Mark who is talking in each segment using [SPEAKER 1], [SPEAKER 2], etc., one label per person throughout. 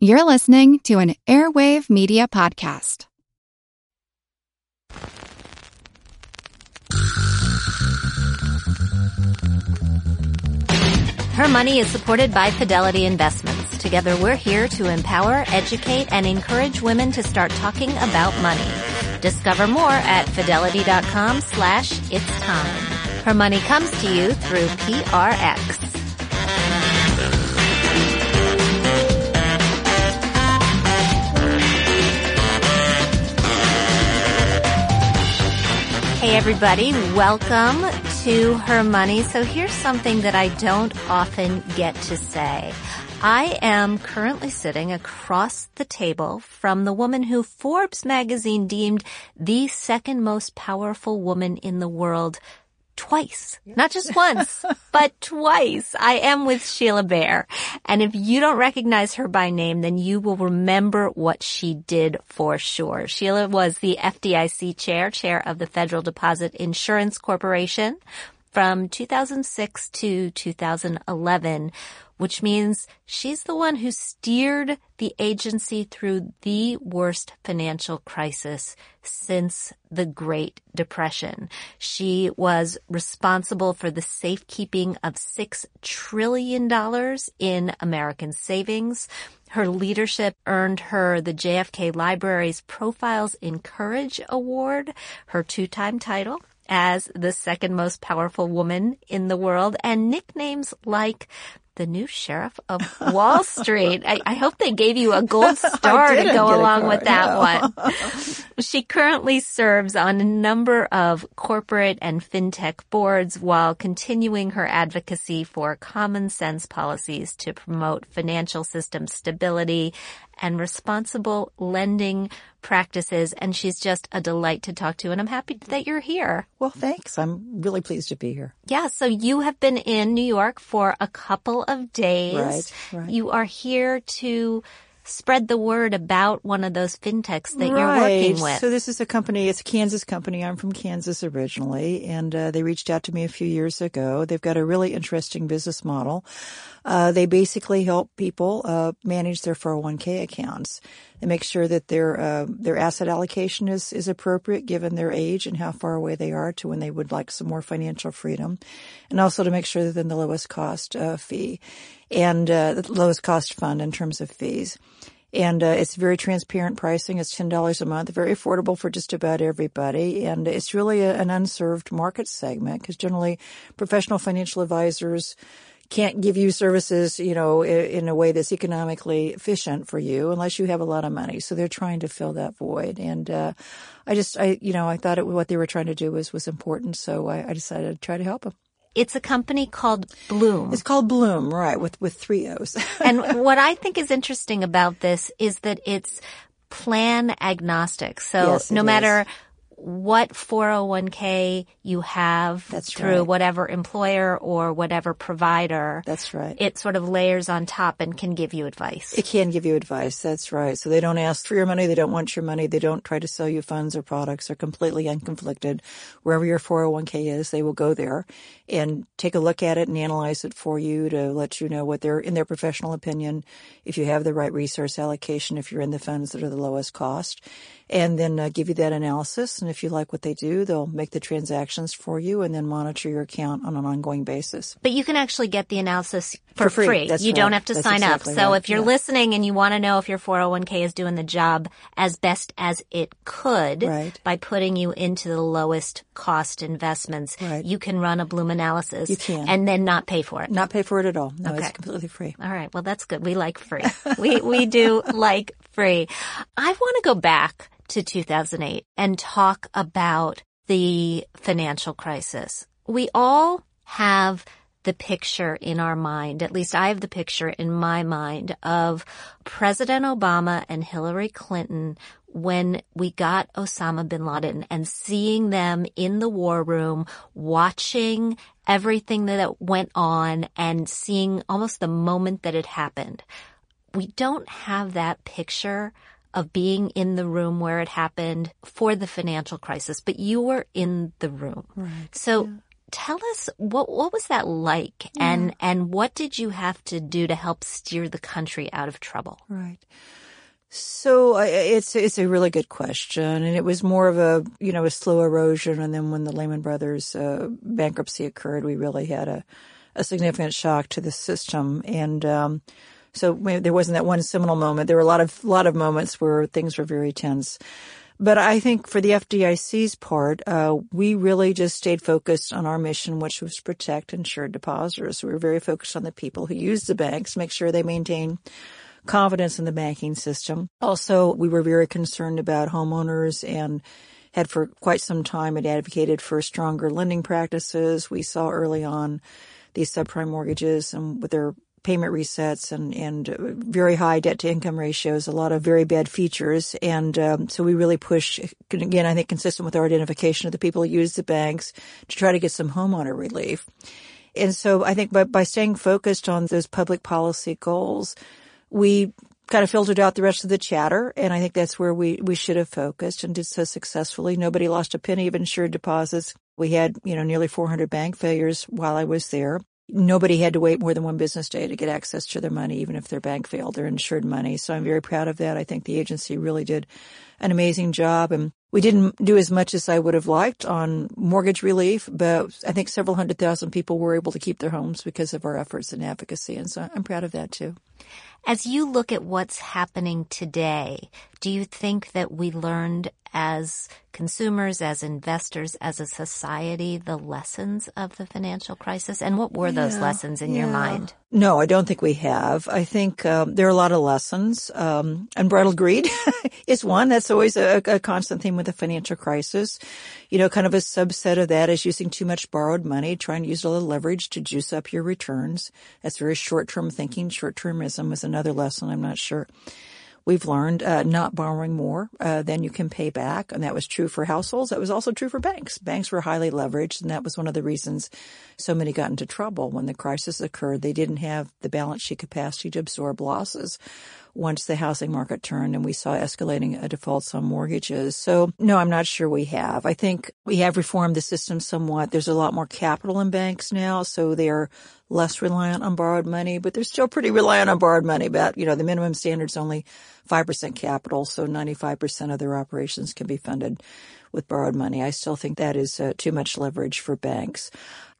[SPEAKER 1] You're listening to an Airwave Media Podcast.
[SPEAKER 2] Her Money is supported by Fidelity Investments. Together we're here to empower, educate, and encourage women to start talking about money. Discover more at fidelity.com slash it's time. Her Money comes to you through PRX. Hey everybody, welcome to Her Money. So here's something that I don't often get to say. I am currently sitting across the table from the woman who Forbes magazine deemed the second most powerful woman in the world twice. Not just once, but twice. I am with Sheila Bair. And if you don't recognize her by name, then you will remember what she did for sure. Sheila was the FDIC chair, chair of the Federal Deposit Insurance Corporation from 2006 to 2011 which means she's the one who steered the agency through the worst financial crisis since the Great Depression. She was responsible for the safekeeping of $6 trillion in American savings. Her leadership earned her the JFK Library's Profiles in Courage Award, her two-time title as the second most powerful woman in the world and nicknames like the new sheriff of Wall Street. I, I, hope they gave you a gold star to go along with that no. one. she currently serves on a number of corporate and fintech boards while continuing her advocacy for common sense policies to promote financial system stability and responsible lending practices. And she's just a delight to talk to. And I'm happy that you're here.
[SPEAKER 3] Well, thanks. I'm really pleased to be here.
[SPEAKER 2] Yeah. So you have been in New York for a couple of days.
[SPEAKER 3] Right. right.
[SPEAKER 2] You are here to spread the word about one of those fintechs that
[SPEAKER 3] right.
[SPEAKER 2] you're working with.
[SPEAKER 3] So this is a company, it's a Kansas company. I'm from Kansas originally and uh, they reached out to me a few years ago. They've got a really interesting business model. Uh, they basically help people uh, manage their 401k accounts and make sure that their uh, their asset allocation is is appropriate given their age and how far away they are to when they would like some more financial freedom, and also to make sure that they're in the lowest cost uh, fee and uh, the lowest cost fund in terms of fees. And uh, it's very transparent pricing. It's ten dollars a month, very affordable for just about everybody, and it's really a, an unserved market segment because generally, professional financial advisors can't give you services, you know, in a way that's economically efficient for you unless you have a lot of money. So they're trying to fill that void. And, uh, I just, I, you know, I thought it, what they were trying to do was, was important. So I, I decided to try to help them.
[SPEAKER 2] It's a company called Blooom.
[SPEAKER 3] It's called Blooom, right, with, with three O's.
[SPEAKER 2] and what I think is interesting about this is that it's plan agnostic. So
[SPEAKER 3] yes,
[SPEAKER 2] no matter is what 401k you have
[SPEAKER 3] That's
[SPEAKER 2] through
[SPEAKER 3] right.
[SPEAKER 2] whatever employer or whatever provider.
[SPEAKER 3] That's right.
[SPEAKER 2] It sort of layers on top and can give you advice.
[SPEAKER 3] It can give you advice. That's right. So they don't ask for your money. They don't want your money. They don't try to sell you funds or products. They're completely unconflicted. Wherever your 401k is, they will go there and take a look at it and analyze it for you to let you know what they're, in their professional opinion, if you have the right resource allocation, if you're in the funds that are the lowest cost and then uh, give you that analysis. And if you like what they do, they'll make the transactions for you and then monitor your account on an ongoing basis.
[SPEAKER 2] But you can actually get the analysis for,
[SPEAKER 3] for free.
[SPEAKER 2] free. You
[SPEAKER 3] right.
[SPEAKER 2] don't have to
[SPEAKER 3] That's
[SPEAKER 2] sign
[SPEAKER 3] exactly
[SPEAKER 2] up. So
[SPEAKER 3] right.
[SPEAKER 2] if you're
[SPEAKER 3] yeah.
[SPEAKER 2] listening and you want to know if your 401k is doing the job as best as it could
[SPEAKER 3] right.
[SPEAKER 2] by putting you into the lowest cost investments,
[SPEAKER 3] right.
[SPEAKER 2] you can run a Blooom analysis
[SPEAKER 3] you can.
[SPEAKER 2] and then not pay for it.
[SPEAKER 3] Not pay for it at all. No,
[SPEAKER 2] okay.
[SPEAKER 3] it's completely free.
[SPEAKER 2] All right. Well, that's good. We like free. we, we do like free. I want to go back to 2008 and talk about the financial crisis. We all have the picture in our mind, at least I have the picture in my mind of President Obama and Hillary Clinton when we got Osama bin Laden and seeing them in the war room, watching everything that went on and seeing almost the moment that it happened. We don't have that picture of being in the room where it happened for the financial crisis, but you were in the room.
[SPEAKER 3] Right.
[SPEAKER 2] So
[SPEAKER 3] yeah.
[SPEAKER 2] tell us what what was that like yeah. and and what did you have to do to help steer the country out of trouble
[SPEAKER 3] right so uh, it's it's a really good question, and it was more of a you know a slow erosion, and then when the Lehman Brothers uh, bankruptcy occurred, we really had a a significant shock to the system, and um, so there wasn't that one seminal moment. There were a lot of lot of moments where things were very tense. But I think for the FDIC's part, uh, we really just stayed focused on our mission, which was protect insured depositors. We were very focused on the people who use the banks, make sure they maintain confidence in the banking system. Also, we were very concerned about homeowners and had for quite some time had advocated for stronger lending practices. We saw early on these subprime mortgages and with their payment resets and, and very high debt to income ratios, a lot of very bad features. And um, so we really push, again, I think consistent with our identification of the people who use the banks to try to get some homeowner relief. And so I think by, by staying focused on those public policy goals, we kind of filtered out the rest of the chatter. And I think that's where we, we should have focused and did so successfully. Nobody lost a penny of insured deposits. We had, you know, nearly 400 bank failures while I was there. Nobody had to wait more than one business day to get access to their money, even if their bank failed, their insured money. So I'm very proud of that. I think the agency really did an amazing job. And we didn't do as much as I would have liked on mortgage relief, but I think several hundred thousand people were able to keep their homes because of our efforts and advocacy. And so I'm proud of that too.
[SPEAKER 2] As you look at what's happening today, do you think that we learned as consumers, as investors, as a society, the lessons of the financial crisis? And what were yeah, those lessons in yeah. your mind?
[SPEAKER 3] No, I don't think we have. I think um, there are a lot of lessons. Um, unbridled greed is one. That's always a, a, constant theme with the financial crisis. You know, kind of a subset of that is using too much borrowed money, trying to use a little leverage to juice up your returns. That's very short-term thinking. Short-termism is another lesson. I'm not sure we've learned uh, not borrowing more uh, than you can pay back, and that was true for households. That was also true for banks. Banks were highly leveraged, and that was one of the reasons so many got into trouble when the crisis occurred. They didn't have the balance sheet capacity to absorb losses once the housing market turned and we saw escalating uh, defaults on mortgages. So no, I'm not sure we have. I think we have reformed the system somewhat. There's a lot more capital in banks now, so they are less reliant on borrowed money, but they're still pretty reliant on borrowed money. About, you know, the minimum standard's only 5% capital, so 95% of their operations can be funded with borrowed money. I still think that is uh, too much leverage for banks.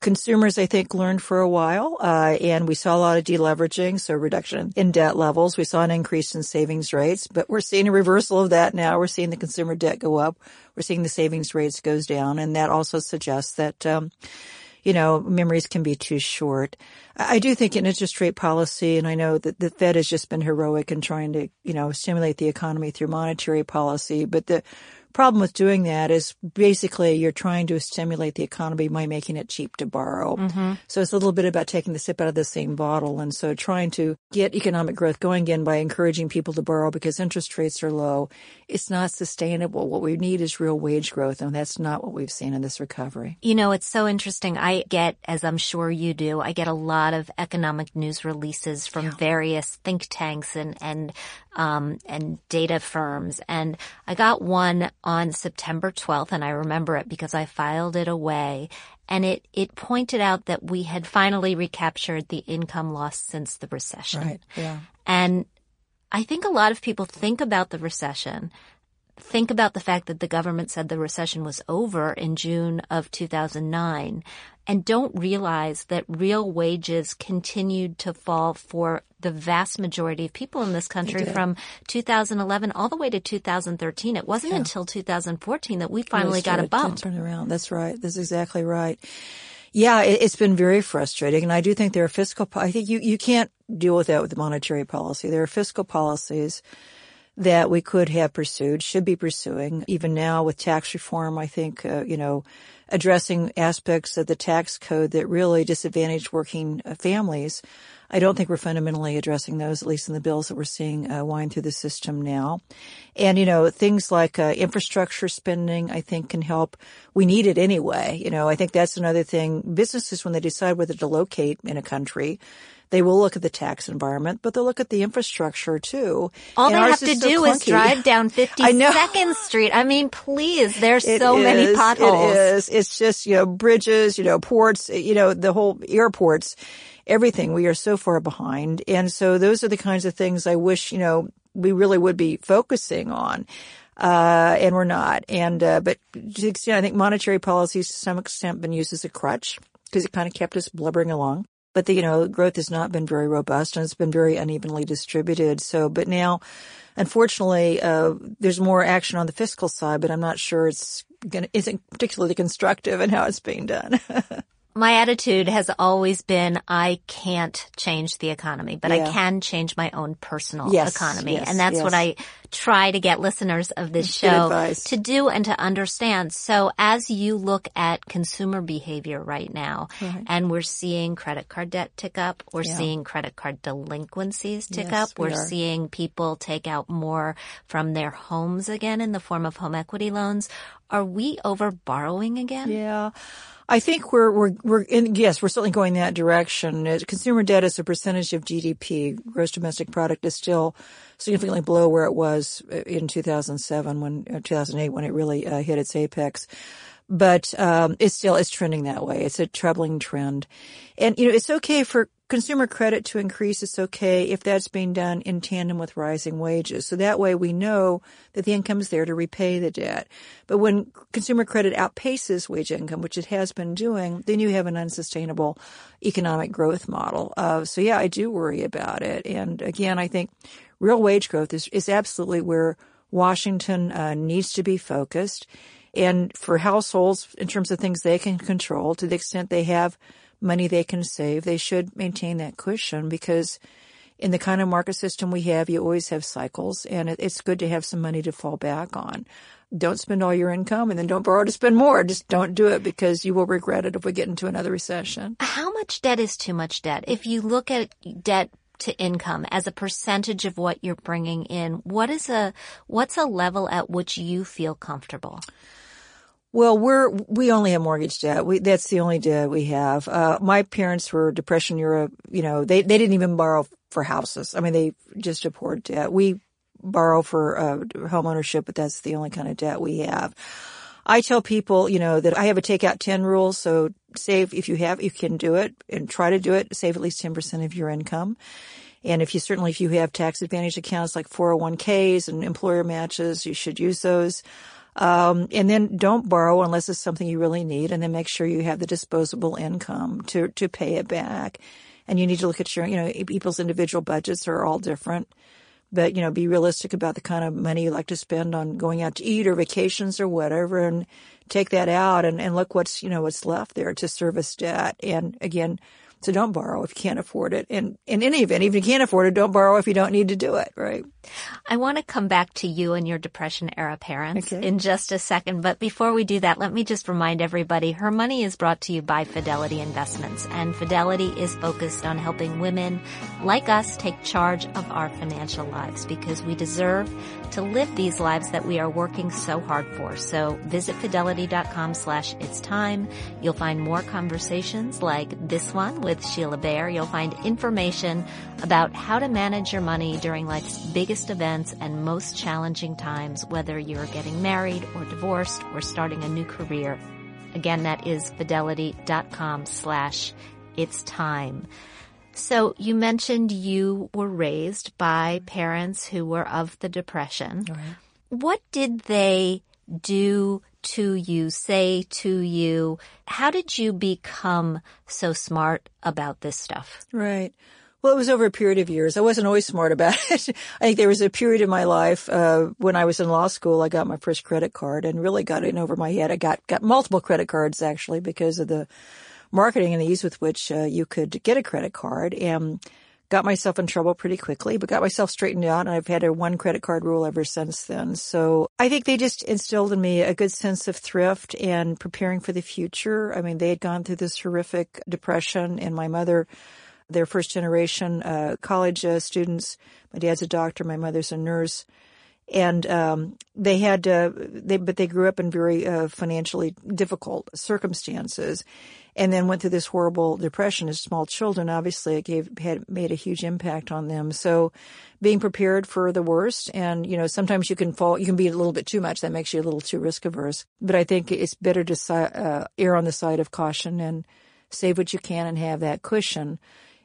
[SPEAKER 3] Consumers, I think, learned for a while, uh, and we saw a lot of deleveraging, so reduction in debt levels. We saw an increase in savings rates, but we're seeing a reversal of that now. We're seeing the consumer debt go up. We're seeing the savings rates goes down, and that also suggests that, um, you know, memories can be too short. I do think in interest rate policy, and I know that the Fed has just been heroic in trying to, you know, stimulate the economy through monetary policy, but the problem with doing that is basically you're trying to stimulate the economy by making it cheap to borrow. Mm-hmm. So it's a little bit about taking the sip out of the same bottle. And so trying to get economic growth going again by encouraging people to borrow because interest rates are low. It's not sustainable. What we need is real wage growth. And that's not what we've seen in this recovery.
[SPEAKER 2] You know, it's so interesting. I get, as I'm sure you do, I get a lot of economic news releases from yeah. various think tanks and, and um, and data firms. And I got one on September 12th, and I remember it because I filed it away. And it, it pointed out that we had finally recaptured the income loss since the recession.
[SPEAKER 3] Right. Yeah.
[SPEAKER 2] And I think a lot of people think about the recession think about the fact that the government said the recession was over in June of 2009 and don't realize that real wages continued to fall for the vast majority of people in this country from 2011 all the way to 2013. It wasn't yeah. until 2014 that we finally got a bump.
[SPEAKER 3] Turn around. That's right. That's exactly right. Yeah, it, has been very frustrating, and I do think there are fiscal. I think you you can't deal with that with monetary policy. There are fiscal policies that we could have pursued, should be pursuing. Even now with tax reform, I think, uh, you know, addressing aspects of the tax code that really disadvantage working uh, families I don't think we're fundamentally addressing those, at least in the bills that we're seeing uh, wind through the system now. And, you know, things like uh, infrastructure spending, I think can help. We need it anyway. You know, I think that's another thing. Businesses, when they decide whether to locate in a country, they will look at the tax environment, but they'll look at the infrastructure too.
[SPEAKER 2] All
[SPEAKER 3] and
[SPEAKER 2] they have to
[SPEAKER 3] is so
[SPEAKER 2] do is drive down 52nd Street. I mean, please, there's
[SPEAKER 3] It
[SPEAKER 2] so many potholes.
[SPEAKER 3] It is. It's just, you know, bridges, you know, ports, you know, the whole airports, everything. We are so far behind. And so those are the kinds of things I wish, you know, we really would be focusing on. Uh, and we're not. And, uh, but to the extent, I think monetary policies to some extent been used as a crutch because it kind of kept us blubbering along. But the, you know, growth has not been very robust and it's been very unevenly distributed. So, but now, unfortunately, uh, there's more action on the fiscal side, but I'm not sure it's gonna, isn't particularly constructive in how it's being done.
[SPEAKER 2] My attitude has always been I can't change the economy, but
[SPEAKER 3] Yeah.
[SPEAKER 2] I can change my own personal
[SPEAKER 3] Yes,
[SPEAKER 2] economy.
[SPEAKER 3] yes,
[SPEAKER 2] and that's
[SPEAKER 3] yes.
[SPEAKER 2] what I try to get listeners of this show to do and to understand. So as you look at consumer behavior right now, and we're seeing credit card debt tick up, we're
[SPEAKER 3] Yeah.
[SPEAKER 2] seeing credit card delinquencies tick up,
[SPEAKER 3] we
[SPEAKER 2] we're
[SPEAKER 3] are.
[SPEAKER 2] seeing people take out more from their homes again in the form of home equity loans. Are we over borrowing again?
[SPEAKER 3] Yeah. I think we're, we're, we're in, yes, we're certainly going that direction. Consumer debt as a percentage of GDP, gross domestic product is still significantly below where it was uh, in 2007 when, uh, 2008 when it really uh, hit its apex. But, um, it's still, it's trending that way. It's a troubling trend. And, you know, it's okay for consumer credit to increase. is okay if that's being done in tandem with rising wages. So that way we know that the income is there to repay the debt. But when consumer credit outpaces wage income, which it has been doing, then you have an unsustainable economic growth model. Uh, so yeah, I do worry about it. And again, I think real wage growth is, is absolutely where Washington uh, needs to be focused. And for households, in terms of things they can control, to the extent they have money they can save, they should maintain that cushion because in the kind of market system we have, you always have cycles and it's good to have some money to fall back on. Don't spend all your income and then don't borrow to spend more. Just don't do it because you will regret it if we get into another recession.
[SPEAKER 2] How much debt is too much debt? If you look at debt to income as a percentage of what you're bringing in, what is a, what's a level at which you feel comfortable?
[SPEAKER 3] Well, we're we only have mortgage debt. We that's the only debt we have. Uh, my parents were Depression era. You know, they they didn't even borrow for houses. I mean, they just afford debt. We borrow for uh, home ownership, but that's the only kind of debt we have. I tell people, you know, that I have a take out 10 rule. So save if you have, you can do it and try to do it. Save at least 10% of your income. And if you certainly, if you have tax advantage accounts like 401ks and employer matches, you should use those. Um, and then don't borrow unless it's something you really need. And then make sure you have the disposable income to, to pay it back. And you need to look at your, you know, people's individual budgets are all different but you know be realistic about the kind of money you like to spend on going out to eat or vacations or whatever and take that out and, and look what's you know what's left there to service debt and again so don't borrow if you can't afford it and in any event even if you can't afford it don't borrow if you don't need to do it right
[SPEAKER 2] I want to come back to you and your depression era parents
[SPEAKER 3] Okay.
[SPEAKER 2] in just a second, but before we do that, let me just remind everybody her money is brought to you by Fidelity Investments and Fidelity is focused on helping women like us take charge of our financial lives because we deserve to live these lives that we are working so hard for. So visit fidelity.com slash it's time. You'll find more conversations like this one with Sheila Bair. You'll find information about how to manage your money during life's biggest events and most challenging times, whether you're getting married or divorced or starting a new career. Again, that is fidelity.com slash it's time. So you mentioned you were raised by parents who were of the depression. What did they do to you, say to you? How did you become so smart about this stuff?
[SPEAKER 3] Right. Well, it was over a period of years. I wasn't always smart about it. I think there was a period in my life uh, when I was in law school. I got my first credit card and really got in over my head. I got got multiple credit cards actually because of the marketing and the ease with which uh, you could get a credit card, and got myself in trouble pretty quickly. But got myself straightened out, and I've had a one credit card rule ever since then. So I think they just instilled in me a good sense of thrift and preparing for the future. I mean, they had gone through this horrific depression, and my mother They're first generation uh, college uh, students. My dad's a doctor. My mother's a nurse. And um, they had uh, they but they grew up in very uh, financially difficult circumstances and then went through this horrible depression as small children. Obviously it gave had made a huge impact on them. So being prepared for the worst and you know sometimes you can fall you can be a little bit too much. That makes you a little too risk averse. But i think it's better to uh, err on the side of caution and save what you can and have that cushion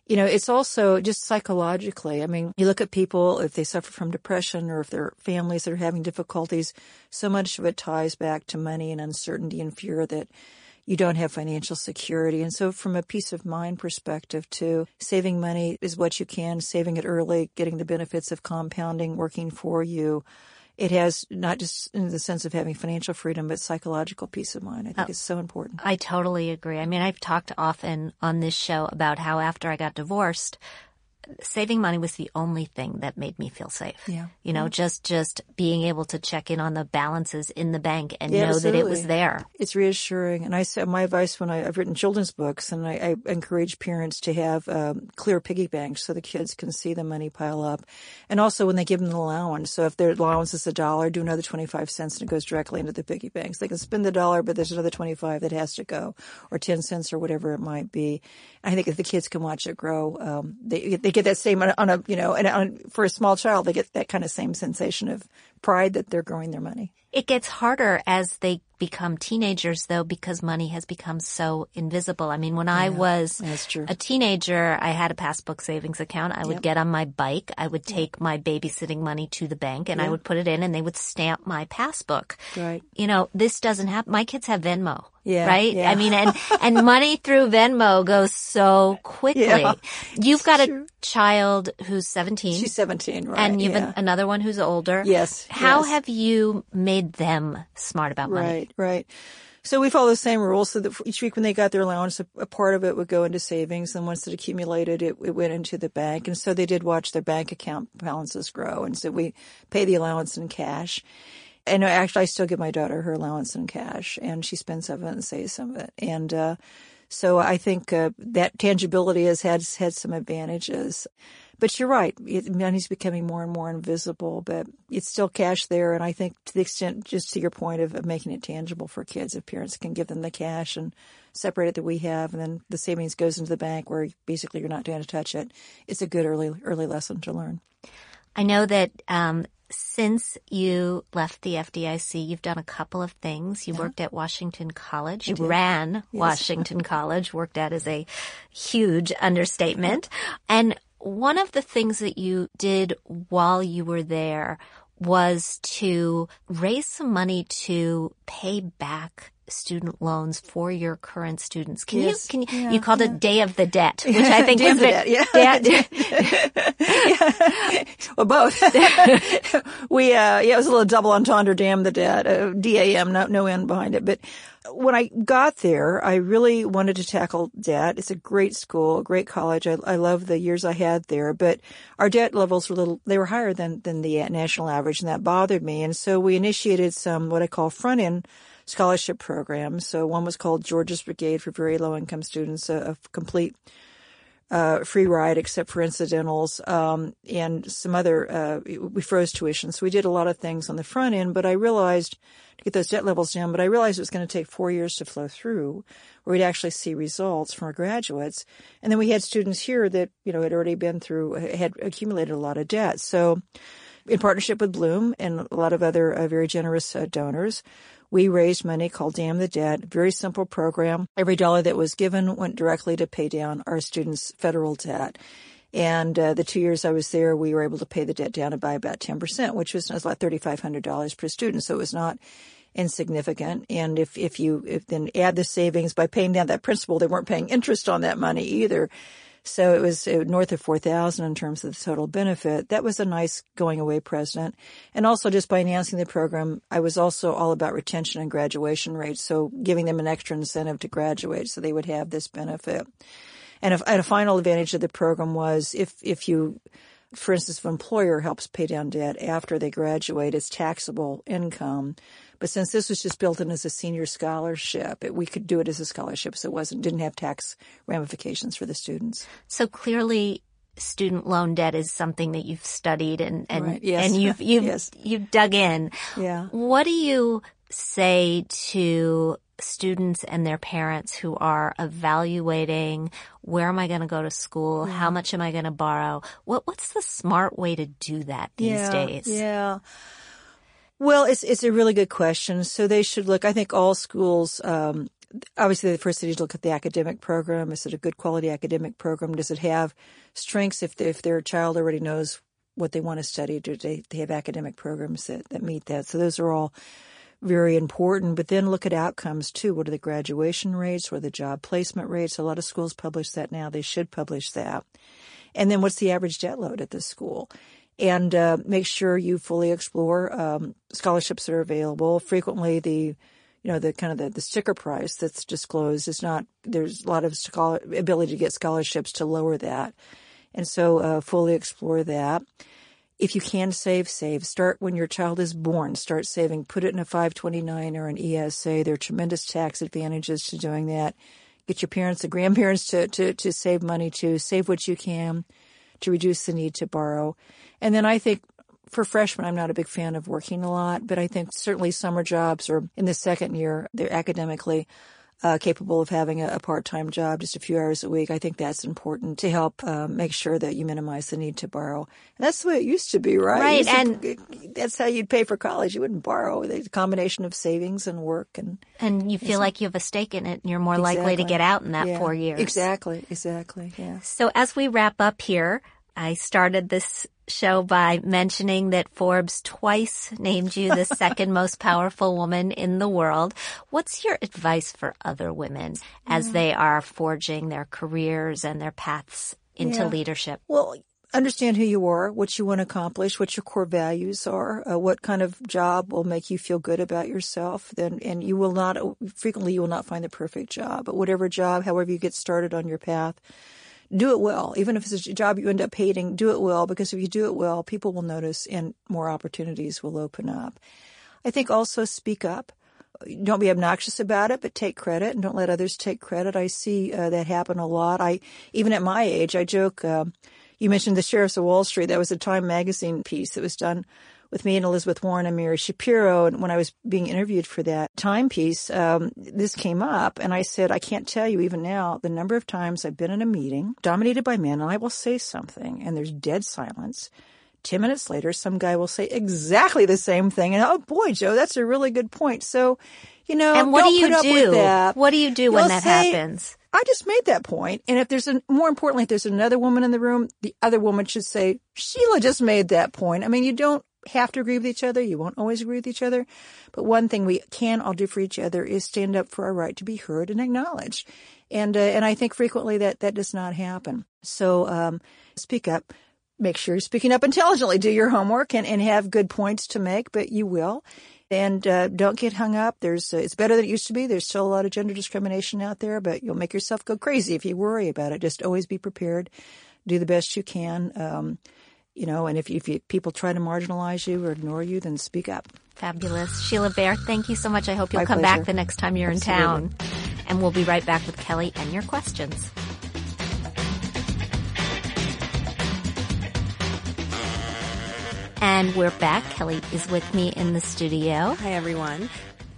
[SPEAKER 3] you know, it's also just psychologically. I mean, you look at people, if they suffer from depression or if their families are having difficulties, so much of it ties back to money and uncertainty and fear that you don't have financial security. And so from a peace of mind perspective too, saving money is what you can, saving it early, getting the benefits of compounding working for you it has not just in the sense of having financial freedom, but psychological peace of mind. I think oh, is so important.
[SPEAKER 2] I totally agree. I mean, I've talked often on this show about how after I got divorced, saving money was the only thing that made me feel safe.
[SPEAKER 3] Yeah.
[SPEAKER 2] You know,
[SPEAKER 3] yeah.
[SPEAKER 2] just just being able to check in on the balances in the bank and yeah, know absolutely. that it was there.
[SPEAKER 3] It's reassuring. And I said my advice when I, have written children's books, and I, I encourage parents to have um, clear piggy banks so the kids can see the money pile up, and also when they give them an allowance. So if their allowance is a dollar, do another twenty five cents, and it goes directly into the piggy banks. They can spend the dollar, but there's another twenty five that has to go, or ten cents, or whatever it might be. I think if the kids can watch it grow, um, they they get that same on a, you know, and on, for a small child, they get that kind of same sensation of pride that they're growing their money.
[SPEAKER 2] It gets harder as they become teenagers though because money has become so invisible. I mean, when yeah, I was a teenager, I had a passbook savings account. I would yep. get on my bike. I would take my babysitting money to the bank and yep. I would put it in and they would stamp my passbook.
[SPEAKER 3] Right.
[SPEAKER 2] You know, this doesn't happen. My kids have Venmo.
[SPEAKER 3] Yeah,
[SPEAKER 2] right?
[SPEAKER 3] Yeah.
[SPEAKER 2] I mean, and, and money through Venmo goes so quickly. Yeah, You've got true. a child who's 17.
[SPEAKER 3] She's 17, right.
[SPEAKER 2] And you've
[SPEAKER 3] yeah.
[SPEAKER 2] another one who's older.
[SPEAKER 3] Yes.
[SPEAKER 2] How
[SPEAKER 3] yes.
[SPEAKER 2] have you made them smart about
[SPEAKER 3] money?
[SPEAKER 2] Right,
[SPEAKER 3] right. So we follow the same rules. So that each week when they got their allowance, a, a part of it would go into savings. And once it accumulated, it, it, went into the bank. And so they did watch their bank account balances grow. And so we pay the allowance in cash. And actually, I still give my daughter her allowance in cash, and she spends some of it and saves some of it. And uh, so I think uh, that tangibility has had had some advantages. But you're right, it, money's becoming more and more invisible, but it's still cash there. And I think to the extent, just to your point of, of making it tangible for kids, if parents can give them the cash and separate it that we have, and then the savings goes into the bank where basically you're not going to touch it, it's a good early early lesson to learn.
[SPEAKER 2] I know that um, since you left the FDIC, you've done a couple of things. You yeah. worked at Washington College. You ran yes. Washington College, worked at is a huge understatement. And one of the things that you did while you were there was to raise some money to pay back student loans for your current students. Can yes. you, can you, yeah, you called yeah. it Day of the Debt, which I think was
[SPEAKER 3] debt, yeah. yeah. well, both. we, uh, yeah, it was a little double entendre, damn the debt, uh, D-A-M, no, no N behind it. But when I got there, I really wanted to tackle debt. It's a great school, a great college. I, I love the years I had there, but our debt levels were little, they were higher than, than the national average and that bothered me. And so we initiated some, what I call front end scholarship programs. So one was called George's Brigade for very low income students, a, a complete uh, free ride except for incidentals, um, and some other, uh, we froze tuition. So we did a lot of things on the front end, but I realized to get those debt levels down, but I realized it was going to take four years to flow through where we'd actually see results from our graduates. And then we had students here that, you know, had already been through, had accumulated a lot of debt. So in partnership with Blooom and a lot of other uh, very generous uh, donors, we raised money called Damn the Debt. Very simple program. Every dollar that was given went directly to pay down our students' federal debt. And uh, the two years I was there, we were able to pay the debt down by about 10%, which was, was about $3,500 per student. So it was not insignificant. And if, if you if then add the savings by paying down that principal, they weren't paying interest on that money either. So it was north of 4,000 in terms of the total benefit. That was a nice going away present. And also just by announcing the program, I was also all about retention and graduation rates. So giving them an extra incentive to graduate so they would have this benefit. And, if, and a final advantage of the program was if, if you for instance, if an employer helps pay down debt after they graduate, it's taxable income. But since this was just built in as a senior scholarship, it, we could do it as a scholarship, so it wasn't didn't have tax ramifications for the students.
[SPEAKER 2] So clearly, student loan debt is something that you've studied and and
[SPEAKER 3] Right. Yes.
[SPEAKER 2] and you've you've
[SPEAKER 3] Yes.
[SPEAKER 2] you've dug in.
[SPEAKER 3] Yeah.
[SPEAKER 2] What do you say to students and their parents who are evaluating where am I going to go to school? Mm-hmm. How much am I going to borrow? What what's the smart way to do that these
[SPEAKER 3] yeah,
[SPEAKER 2] days?
[SPEAKER 3] Yeah. Well, it's it's a really good question. So they should look. I think all schools. Um, obviously, the first thing is look at the academic program. Is it a good quality academic program? Does it have strengths? If if their child already knows what they want to study, do they, they have academic programs that, that meet that? So those are all very important. But then look at outcomes too. What are the graduation rates? What are the job placement rates? A lot of schools publish that now. They should publish that. And then what's the average debt load at the school? And uh, make sure you fully explore um, scholarships that are available. Frequently, the you know the kind of the, the sticker price that's disclosed is not. There's a lot of scholar, ability to get scholarships to lower that, and so uh, fully explore that. If you can save, save. Start when your child is born. Start saving. Put it in a 529 or an ESA. There are tremendous tax advantages to doing that. Get your parents, the grandparents to, to, to save money to save what you can to reduce the need to borrow. And then I think for freshmen, I'm not a big fan of working a lot, but I think certainly summer jobs or in the second year, they're academically uh, capable of having a, a part-time job, just a few hours a week. I think that's important to help uh, make sure that you minimize the need to borrow. And that's the way it used to be, right?
[SPEAKER 2] Right,
[SPEAKER 3] Used to-
[SPEAKER 2] and-
[SPEAKER 3] that's how you'd pay for college. You wouldn't borrow. The combination of savings and work and
[SPEAKER 2] And you feel like you have a stake in it and you're more likely to get out in that
[SPEAKER 3] Yeah,
[SPEAKER 2] four years.
[SPEAKER 3] Exactly, exactly. Yeah.
[SPEAKER 2] So as we wrap up here, I started this show by mentioning that Forbes twice named you the second most powerful woman in the world. What's your advice for other women as they are forging their careers and their paths into
[SPEAKER 3] Yeah.
[SPEAKER 2] leadership?
[SPEAKER 3] Well, understand who you are, what you want to accomplish, what your core values are, uh, what kind of job will make you feel good about yourself. Then, and you will not frequently you will not find the perfect job, but whatever job, however you get started on your path, do it well. Even if it's a job you end up hating, do it well because if you do it well, people will notice and more opportunities will open up. I think also speak up. Don't be obnoxious about it, but take credit and don't let others take credit. I see uh, that happen a lot. I even at my age, I joke. Uh, you mentioned the Sheriffs of Wall Street. That was a Time magazine piece that was done with me and Elizabeth Warren and Mary Schapiro. And when I was being interviewed for that timepiece, um, this came up, and I said, I can't tell you even now the number of times I've been in a meeting dominated by men, and I will say something, and there's dead silence. Ten minutes later, some guy will say exactly the same thing, and oh boy, Joe, that's a really good point. So, you know,
[SPEAKER 2] And what do you do? What do you do when
[SPEAKER 3] You'll
[SPEAKER 2] that
[SPEAKER 3] say,
[SPEAKER 2] happens?
[SPEAKER 3] I just made that point, and if there's a more importantly, if there's another woman in the room, the other woman should say, Sheila just made that point. I mean, you don't have to agree with each other. You won't always agree with each other. But one thing we can all do for each other is stand up for our right to be heard and acknowledged. And, uh, and I think frequently that, that does not happen. So, um, speak up. Make sure you're speaking up intelligently. Do your homework and, and have good points to make, but you will. And uh, don't get hung up. There's uh, it's better than it used to be. There's still a lot of gender discrimination out there, but you'll make yourself go crazy if you worry about it. Just always be prepared. Do the best you can. Um, you know, and if, if you, people try to marginalize you or ignore you, then speak up.
[SPEAKER 2] Fabulous. Sheila Bair, thank you so much. I hope you'll
[SPEAKER 3] My
[SPEAKER 2] come
[SPEAKER 3] pleasure.
[SPEAKER 2] back the next time you're in town. And we'll be right back with Kelly and your questions. And we're back. Kelly is with me in the studio.
[SPEAKER 4] Hi, everyone.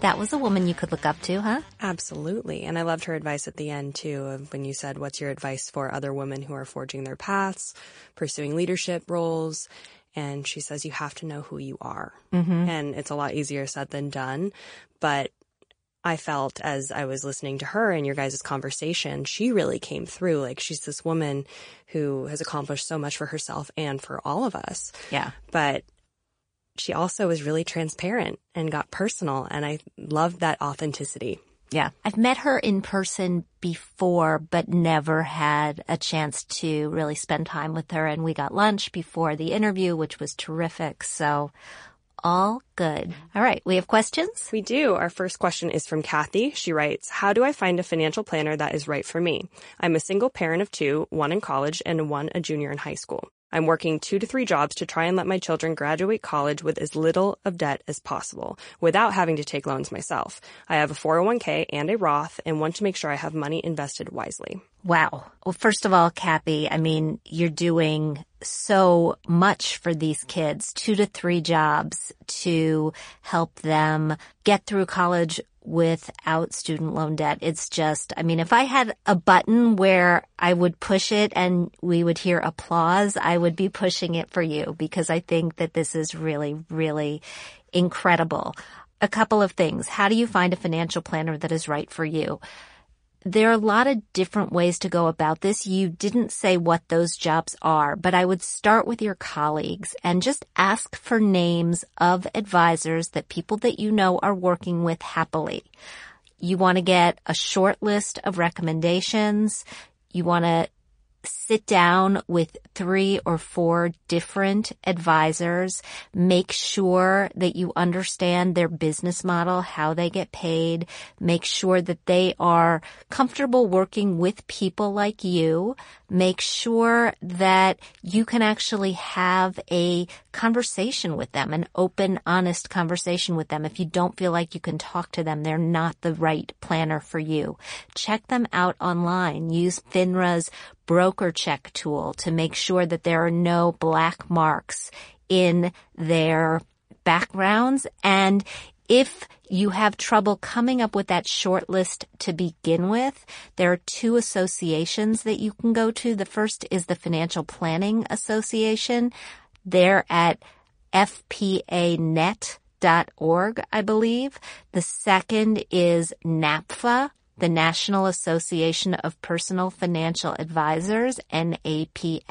[SPEAKER 2] That was a woman you could look up to, huh?
[SPEAKER 4] Absolutely. And I loved her advice at the end, too, of when you said, What's your advice for other women who are forging their paths, pursuing leadership roles? And she says, You have to know who you are. Mm-hmm. And it's a lot easier said than done. But I felt as I was listening to her and your guys' conversation, she really came through. Like, she's this woman who has accomplished so much for herself and for all of us.
[SPEAKER 2] Yeah.
[SPEAKER 4] but she also was really transparent and got personal and I loved that authenticity.
[SPEAKER 2] Yeah. I've met her in person before, but never had a chance to really spend time with her. And we got lunch before the interview, which was terrific. So all good. All right. We have questions.
[SPEAKER 4] We do. Our first question is from Kathy. She writes, How do I find a financial planner that is right for me? I'm a single parent of two, one in college and one a junior in high school. I'm working two to three jobs to try and let my children graduate college with as little of debt as possible without having to take loans myself. I have a 401k and a Roth and want to make sure I have money invested wisely.
[SPEAKER 2] Wow. Well, first of all, Kathy, I mean, you're doing so much for these kids, two to three jobs to help them get through college without student loan debt. It's just, I mean, if I had a button where I would push it and we would hear applause, I would be pushing it for you because I think that this is really, really incredible. A couple of things. How do you find a financial planner that is right for you? There are a lot of different ways to go about this. You didn't say what those jobs are, but I would start with your colleagues and just ask for names of advisors that people that you know are working with happily. You want to get a short list of recommendations. You want to sit down with three or four different advisors. Make sure that you understand their business model, how they get paid. Make sure that they are comfortable working with people like you. Make sure that you can actually have a conversation with them, an open, honest conversation with them. If you don't feel like you can talk to them, they're not the right planner for you. Check them out online. Use FINRA's broker check tool to make sure that there are no black marks in their backgrounds. And if you have trouble coming up with that short list to begin with, there are two associations that you can go to. The first is the Financial Planning Association. They're at fpanet.org, I believe. The second is NAPFA, the National Association of Personal Financial Advisors, napfa.org.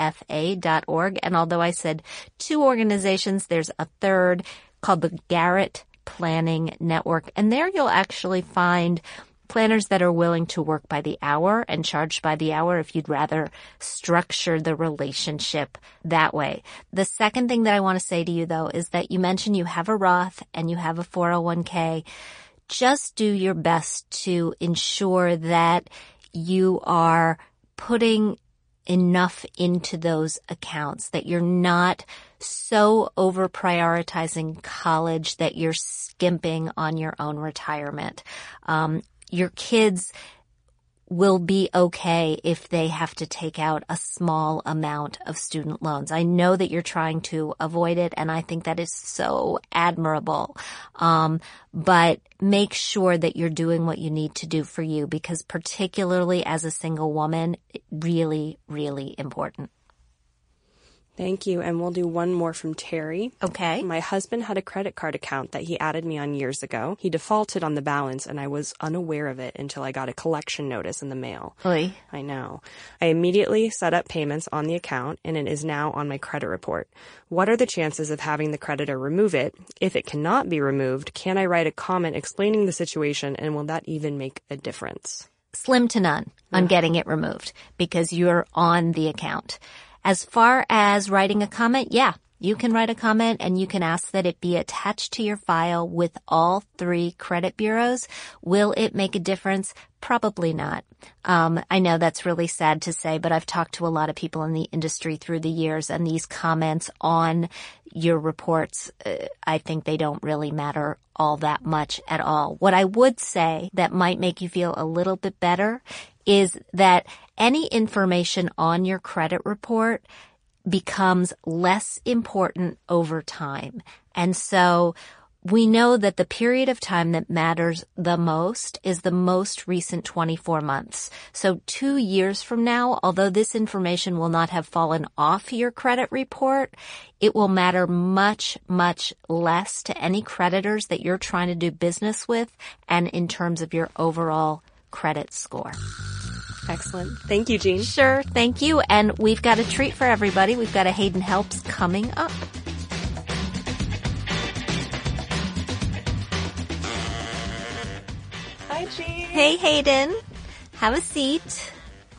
[SPEAKER 2] And although I said two organizations, there's a third called the Garrett Planning Network. And there you'll actually find planners that are willing to work by the hour and charge by the hour if you'd rather structure the relationship that way. The second thing that I want to say to you though is that you mentioned you have a Roth and you have a 401k just do your best to ensure that you are putting enough into those accounts that you're not so over prioritizing college that you're skimping on your own retirement. Um, your kids will be okay if they have to take out a small amount of student loans. I know that you're trying to avoid it and I think that is so admirable. Um, but make sure that you're doing what you need to do for you because particularly as a single woman, really, really important.
[SPEAKER 4] Thank you. And we'll do one more from Terry.
[SPEAKER 2] Okay.
[SPEAKER 4] My husband had a credit card account that he added me on years ago. He defaulted on the balance and I was unaware of it until I got a collection notice in the mail.
[SPEAKER 2] Oy.
[SPEAKER 4] I know. I immediately set up payments on the account and it is now on my credit report. What are the chances of having the creditor remove it? If it cannot be removed, can I write a comment explaining the situation and will that even make a difference?
[SPEAKER 2] Slim to none on getting it removed because you're on the account. As far as writing a comment, yeah, you can write a comment and you can ask that it be attached to your file with all three credit bureaus. Will it make a difference? Probably not. Um, I know that's really sad to say, but I've talked to a lot of people in the industry through the years and these comments on your reports, uh, I think they don't really matter all that much at all. What I would say that might make you feel a little bit better is that any information on your credit report becomes less important over time. And so we know that the period of time that matters the most is the most recent 24 months. So two years from now, although this information will not have fallen off your credit report, it will matter much, much less to any creditors that you're trying to do business with and in terms of your overall credit score.
[SPEAKER 4] Excellent. Thank you, Jean.
[SPEAKER 2] Sure. Thank you. And we've got a treat for everybody. We've got a Hayden Helps coming up. Hey, Hayden. Have a seat.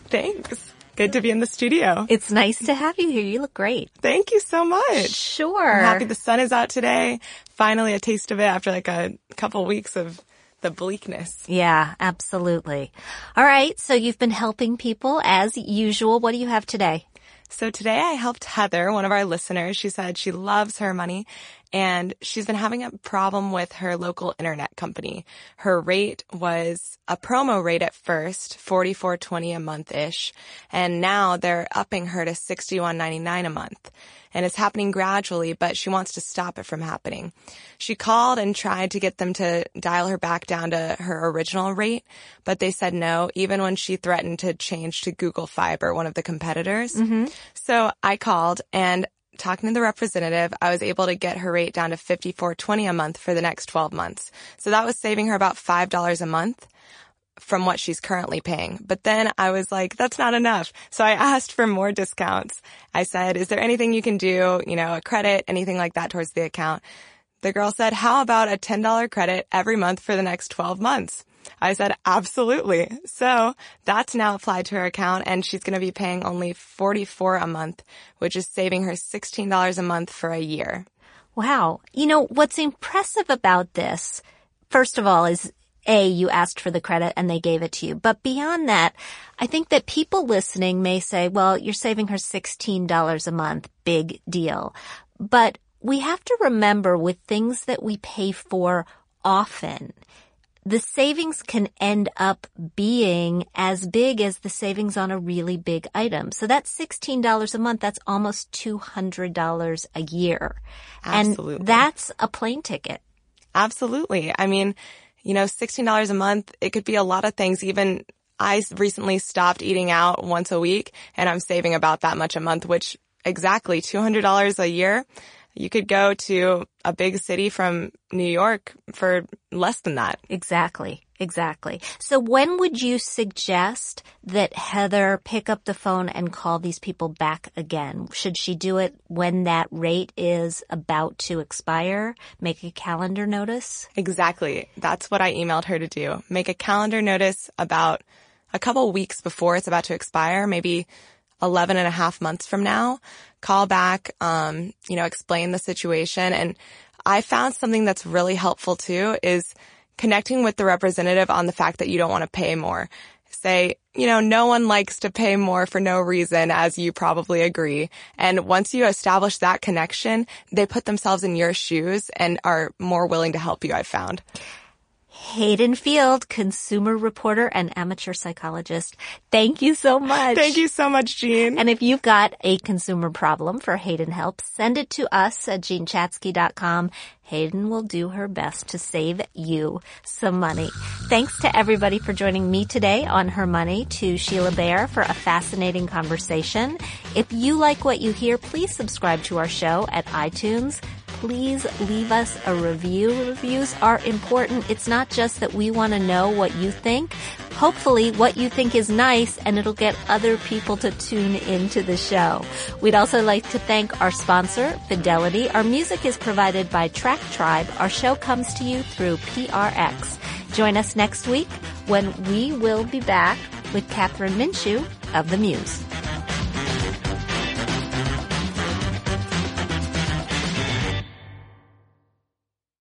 [SPEAKER 5] Thanks. Good to be in the studio.
[SPEAKER 2] It's nice to have you here. You look great.
[SPEAKER 5] Thank you so much.
[SPEAKER 2] Sure.
[SPEAKER 5] I'm happy the sun is out today. Finally a taste of it after like a couple weeks of the bleakness.
[SPEAKER 2] Yeah, absolutely. All right. So you've been helping people as usual. What do you have today?
[SPEAKER 5] So today I helped Heather, one of our listeners. She said she loves her money and she's been having a problem with her local internet company. Her rate was a promo rate at first, forty four twenty a month ish, and now they're upping her to sixty one ninety nine a month. And it's happening gradually, but she wants to stop it from happening. She called and tried to get them to dial her back down to her original rate, but they said no, even when she threatened to change to Google Fiber, one of the competitors. Mm-hmm. So I called and talking to the representative, I was able to get her rate down to 54.20 a month for the next 12 months. So that was saving her about $5 a month from what she's currently paying. But then I was like, that's not enough. So I asked for more discounts. I said, is there anything you can do, you know, a credit, anything like that towards the account? The girl said, how about a $10 credit every month for the next 12 months? I said, absolutely. So that's now applied to her account and she's going to be paying only 44 a month, which is saving her $16 a month for a year.
[SPEAKER 2] Wow. You know, what's impressive about this, first of all, is A, you asked for the credit and they gave it to you. But beyond that, I think that people listening may say, well, you're saving her $16 a month. Big deal. But we have to remember with things that we pay for often, the savings can end up being as big as the savings on a really big item. So that's $16 a month. That's almost $200 a year.
[SPEAKER 5] Absolutely.
[SPEAKER 2] And that's a plane ticket.
[SPEAKER 5] Absolutely. I mean, you know, $16 a month, it could be a lot of things. Even I recently stopped eating out once a week and I'm saving about that much a month, which exactly $200 a year. You could go to a big city from New York for less than that.
[SPEAKER 2] Exactly. Exactly. So when would you suggest that Heather pick up the phone and call these people back again? Should she do it when that rate is about to expire? Make a calendar notice?
[SPEAKER 5] Exactly. That's what I emailed her to do. Make a calendar notice about a couple weeks before it's about to expire, maybe 11 and a half months from now. Call back, um, you know, explain the situation. And I found something that's really helpful too is connecting with the representative on the fact that you don't want to pay more. Say, you know, no one likes to pay more for no reason, as you probably agree. And once you establish that connection, they put themselves in your shoes and are more willing to help you, I've found.
[SPEAKER 2] Hayden Field, consumer reporter and amateur psychologist. Thank you so much.
[SPEAKER 5] Thank you so much, Jean.
[SPEAKER 2] And if you've got a consumer problem for Hayden Help, send it to us at jeanchatzky.com. Hayden will do her best to save you some money. Thanks to everybody for joining me today on Her Money, to Sheila Bair for a fascinating conversation. If you like what you hear, please subscribe to our show at iTunes please leave us a review. Reviews are important. It's not just that we want to know what you think. Hopefully what you think is nice and it'll get other people to tune into the show. We'd also like to thank our sponsor, Fidelity. Our music is provided by Track Tribe. Our show comes to you through PRX. Join us next week when we will be back with Kathryn Minshew of The Muse.